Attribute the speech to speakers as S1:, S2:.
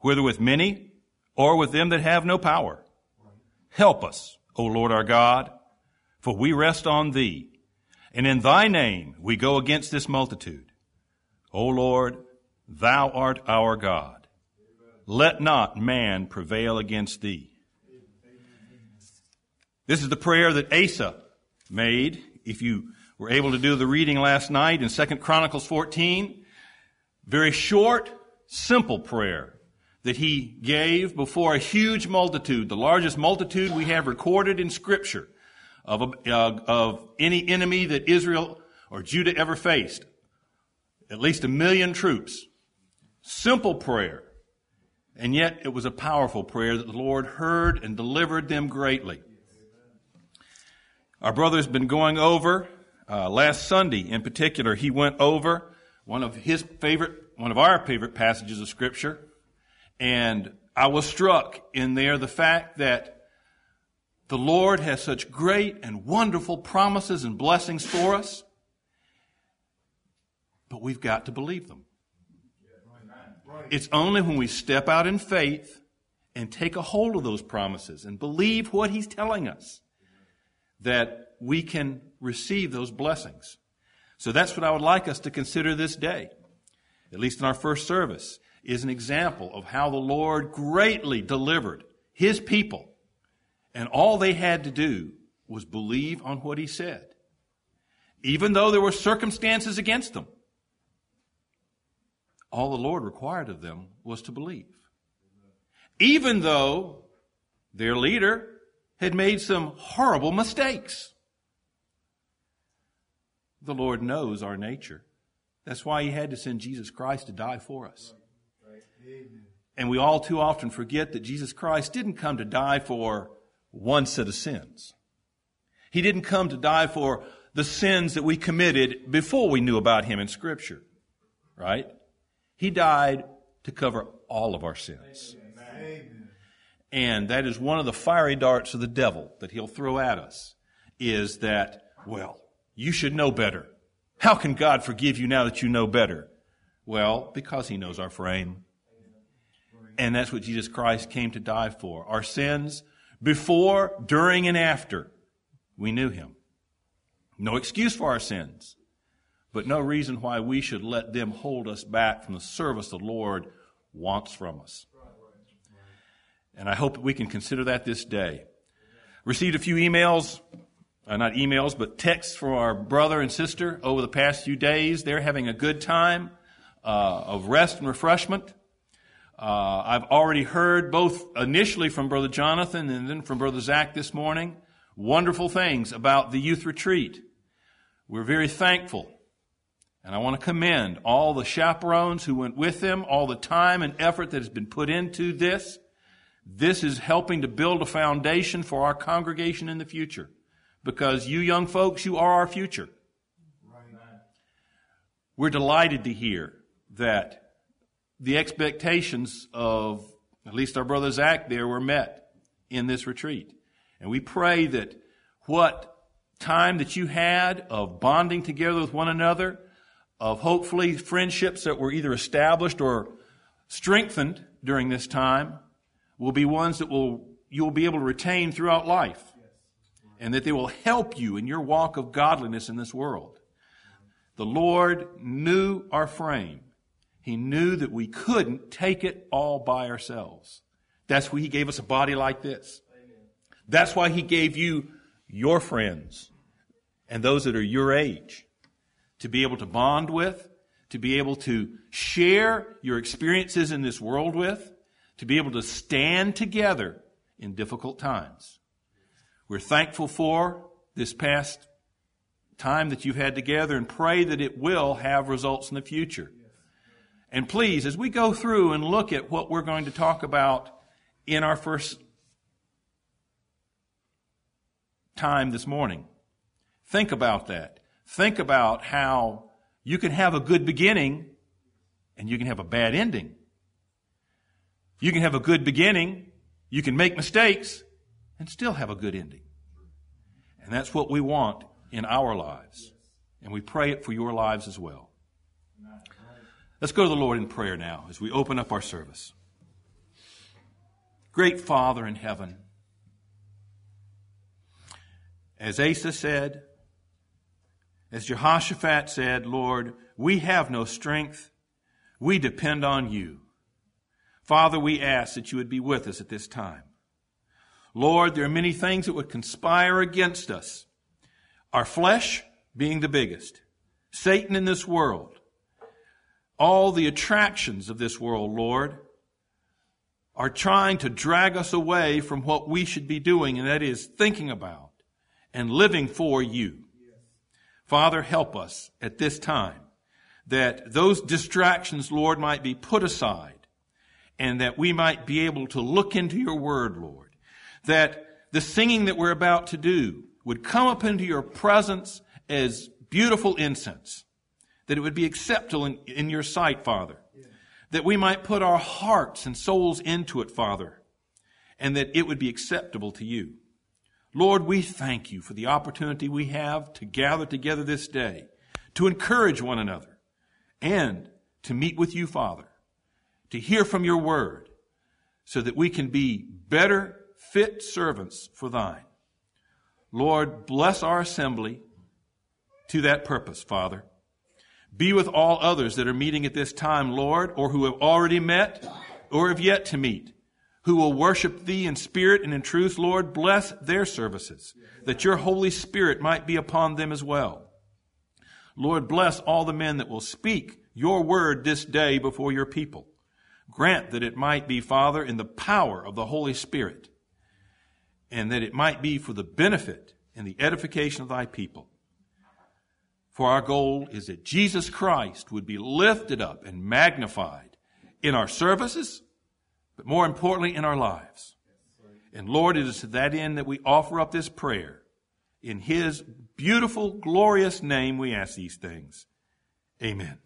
S1: whether with many or with them that have no power. Help us, O Lord our God, for we rest on thee, and in thy name we go against this multitude. O Lord, thou art our God. Let not man prevail against thee. This is the prayer that Asa made. If you were able to do the reading last night in 2 Chronicles 14, very short, simple prayer that he gave before a huge multitude, the largest multitude we have recorded in scripture of, uh, of any enemy that Israel or Judah ever faced. At least a million troops. Simple prayer. And yet it was a powerful prayer that the Lord heard and delivered them greatly. Our brother's been going over, uh, last Sunday in particular, he went over one of his favorite, one of our favorite passages of scripture. And I was struck in there the fact that the Lord has such great and wonderful promises and blessings for us, but we've got to believe them. It's only when we step out in faith and take a hold of those promises and believe what He's telling us that we can receive those blessings. So that's what I would like us to consider this day, at least in our first service, is an example of how the Lord greatly delivered His people. And all they had to do was believe on what He said. Even though there were circumstances against them, all the Lord required of them was to believe. Even though their leader had made some horrible mistakes. The Lord knows our nature. That's why He had to send Jesus Christ to die for us. And we all too often forget that Jesus Christ didn't come to die for one set of sins. He didn't come to die for the sins that we committed before we knew about Him in Scripture. Right? He died to cover all of our sins. Amen. And that is one of the fiery darts of the devil that he'll throw at us is that, well, you should know better. How can God forgive you now that you know better? Well, because he knows our frame. And that's what Jesus Christ came to die for. Our sins before, during, and after we knew him. No excuse for our sins but no reason why we should let them hold us back from the service the Lord wants from us. And I hope that we can consider that this day. Received a few emails, uh, not emails, but texts from our brother and sister over the past few days. They're having a good time uh, of rest and refreshment. Uh, I've already heard both initially from Brother Jonathan and then from Brother Zach this morning wonderful things about the youth retreat. We're very thankful and I want to commend all the chaperones who went with them, all the time and effort that has been put into this. This is helping to build a foundation for our congregation in the future. Because you young folks, you are our future. We're delighted to hear that the expectations of at least our brother Zach there were met in this retreat. And we pray that what time that you had of bonding together with one another, of hopefully friendships that were either established or strengthened during this time will be ones that will you'll be able to retain throughout life and that they will help you in your walk of godliness in this world. The Lord knew our frame. He knew that we couldn't take it all by ourselves. That's why He gave us a body like this. That's why He gave you your friends and those that are your age to be able to bond with, to be able to share your experiences in this world with, to be able to stand together in difficult times. We're thankful for this past time that you've had together and pray that it will have results in the future. And please, as we go through and look at what we're going to talk about in our first time this morning, think about that. Think about how you can have a good beginning and you can have a bad ending. You can have a good beginning, you can make mistakes, and still have a good ending. And that's what we want in our lives. And we pray it for your lives as well. Let's go to the Lord in prayer now as we open up our service. Great Father in heaven, as Asa said, as Jehoshaphat said, Lord, we have no strength. We depend on you. Father, we ask that you would be with us at this time. Lord, there are many things that would conspire against us. Our flesh being the biggest. Satan in this world. All the attractions of this world, Lord, are trying to drag us away from what we should be doing, and that is thinking about and living for you. Father, help us at this time that those distractions, Lord, might be put aside and that we might be able to look into your word, Lord. That the singing that we're about to do would come up into your presence as beautiful incense. That it would be acceptable in, in your sight, Father. That we might put our hearts and souls into it, Father. And that it would be acceptable to you. Lord, we thank you for the opportunity we have to gather together this day, to encourage one another, and to meet with you, Father to hear from your word so that we can be better fit servants for thine. Lord, bless our assembly to that purpose, Father. Be with all others that are meeting at this time, Lord, or who have already met or have yet to meet, who will worship Thee in spirit and in truth, Lord. Bless their services, that your Holy Spirit might be upon them as well. Lord, bless all the men that will speak your word this day before your people. Grant that it might be, Father, in the power of the Holy Spirit, and that it might be for the benefit and the edification of thy people. For our goal is that Jesus Christ would be lifted up and magnified in our services, but more importantly, in our lives. And Lord, it is to that end that we offer up this prayer. In His beautiful, glorious name, we ask these things. Amen.